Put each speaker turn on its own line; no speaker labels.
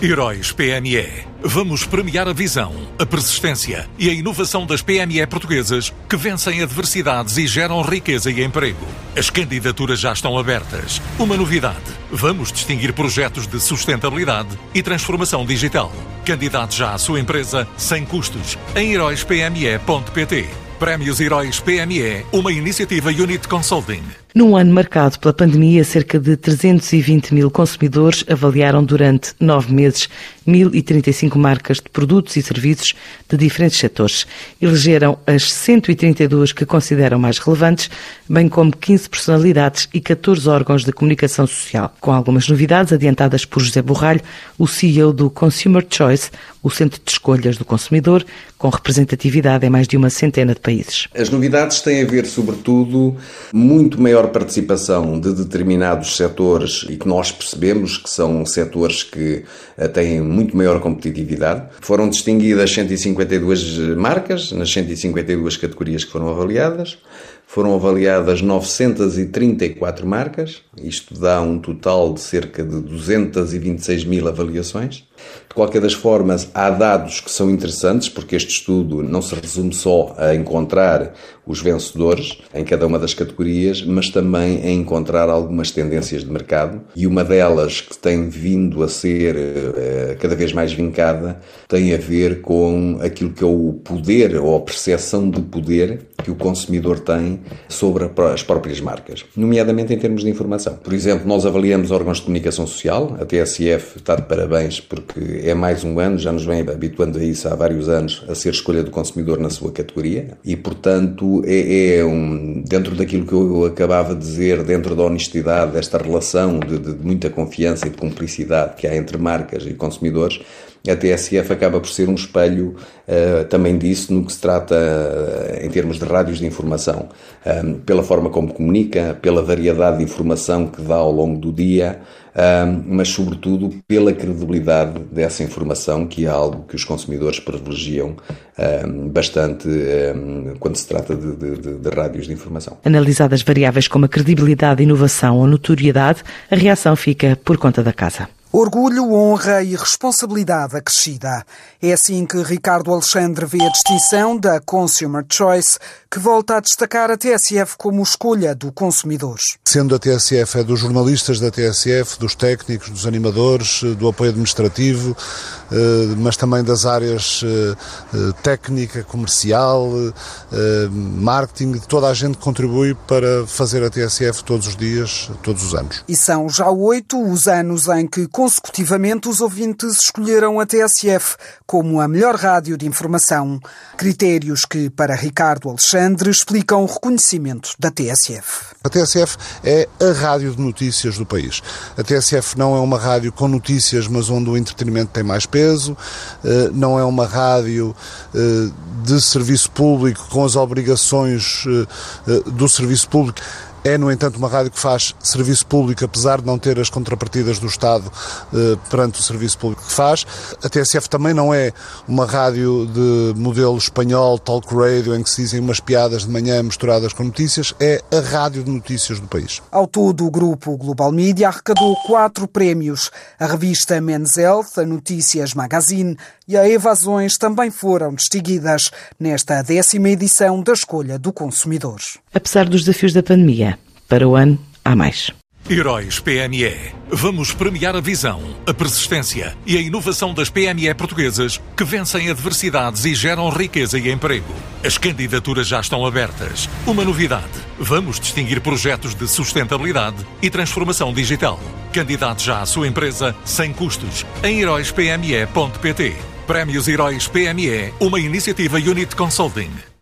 Heróis PME. Vamos premiar a visão, a persistência e a inovação das PME portuguesas que vencem adversidades e geram riqueza e emprego. As candidaturas já estão abertas. Uma novidade: vamos distinguir projetos de sustentabilidade e transformação digital. Candidate já à sua empresa sem custos em heróispme.pt. Prémios Heróis PME, uma iniciativa Unit Consulting.
Num ano marcado pela pandemia, cerca de 320 mil consumidores avaliaram durante nove meses 1.035 marcas de produtos e serviços de diferentes setores. Elegeram as 132 que consideram mais relevantes, bem como 15 personalidades e 14 órgãos de comunicação social. Com algumas novidades adiantadas por José Borralho, o CEO do Consumer Choice, o centro de escolhas do consumidor, com representatividade em mais de uma centena de países.
As novidades têm a ver, sobretudo, muito maior participação de determinados setores e que nós percebemos que são setores que eh, têm muito maior competitividade. Foram distinguidas 152 marcas nas 152 categorias que foram avaliadas. Foram avaliadas 934 marcas, isto dá um total de cerca de 226 mil avaliações. De qualquer das formas, há dados que são interessantes, porque este estudo não se resume só a encontrar os vencedores em cada uma das categorias, mas também a encontrar algumas tendências de mercado. E uma delas que tem vindo a ser uh, cada vez mais vincada tem a ver com aquilo que é o poder ou a percepção de poder que o consumidor tem sobre as próprias marcas, nomeadamente em termos de informação. Por exemplo, nós avaliamos órgãos de comunicação social, a TSF está de parabéns porque é mais um ano, já nos vem habituando a isso há vários anos, a ser escolha do consumidor na sua categoria e, portanto, é, é um, dentro daquilo que eu acabava de dizer, dentro da honestidade, desta relação de, de muita confiança e de cumplicidade que há entre marcas e consumidores, a TSF acaba por ser um espelho uh, também disso no que se trata uh, em termos de rádios de informação, pela forma como comunica, pela variedade de informação que dá ao longo do dia, mas sobretudo pela credibilidade dessa informação, que é algo que os consumidores privilegiam bastante quando se trata de, de, de rádios de informação.
Analisadas variáveis como a credibilidade, inovação ou notoriedade, a reação fica por conta da casa.
Orgulho, honra e responsabilidade acrescida. É assim que Ricardo Alexandre vê a distinção da Consumer Choice, que volta a destacar a TSF como escolha do consumidor.
Sendo a TSF é dos jornalistas da TSF, dos técnicos, dos animadores, do apoio administrativo, eh, mas também das áreas eh, eh, técnica, comercial, marketing, toda a gente contribui para fazer a TSF todos os dias, todos os anos.
E são já oito os anos em que consecutivamente os ouvintes escolheram a TSF como a melhor rádio de informação. Critérios que, para Ricardo Alexandre, explicam o reconhecimento da TSF.
A TSF é a rádio de notícias do país. A TSF não é uma rádio com notícias, mas onde o entretenimento tem mais peso, eh, não é uma rádio eh, de serviço público com as obrigações eh, do serviço público é, no entanto, uma rádio que faz serviço público, apesar de não ter as contrapartidas do Estado eh, perante o serviço público que faz. A TSF também não é uma rádio de modelo espanhol, talk radio, em que se dizem umas piadas de manhã misturadas com notícias. É a rádio de notícias do país.
Ao todo, o grupo Global Media arrecadou quatro prémios. A revista Men's Health, a Notícias Magazine e a Evasões também foram distinguidas nesta décima edição da Escolha do Consumidor.
Apesar dos desafios da pandemia, para o ano, há mais.
Heróis PME. Vamos premiar a visão, a persistência e a inovação das PME portuguesas que vencem adversidades e geram riqueza e emprego. As candidaturas já estão abertas. Uma novidade: vamos distinguir projetos de sustentabilidade e transformação digital. Candidate já à sua empresa sem custos em heróispme.pt. Prémios Heróis PME, uma iniciativa Unit Consulting.